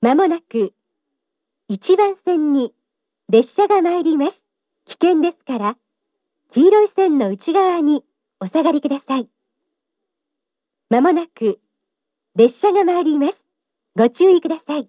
まもなく1番線に列車が参ります。危険ですから、黄色い線の内側にお下がりください。まもなく列車が参ります。ご注意ください。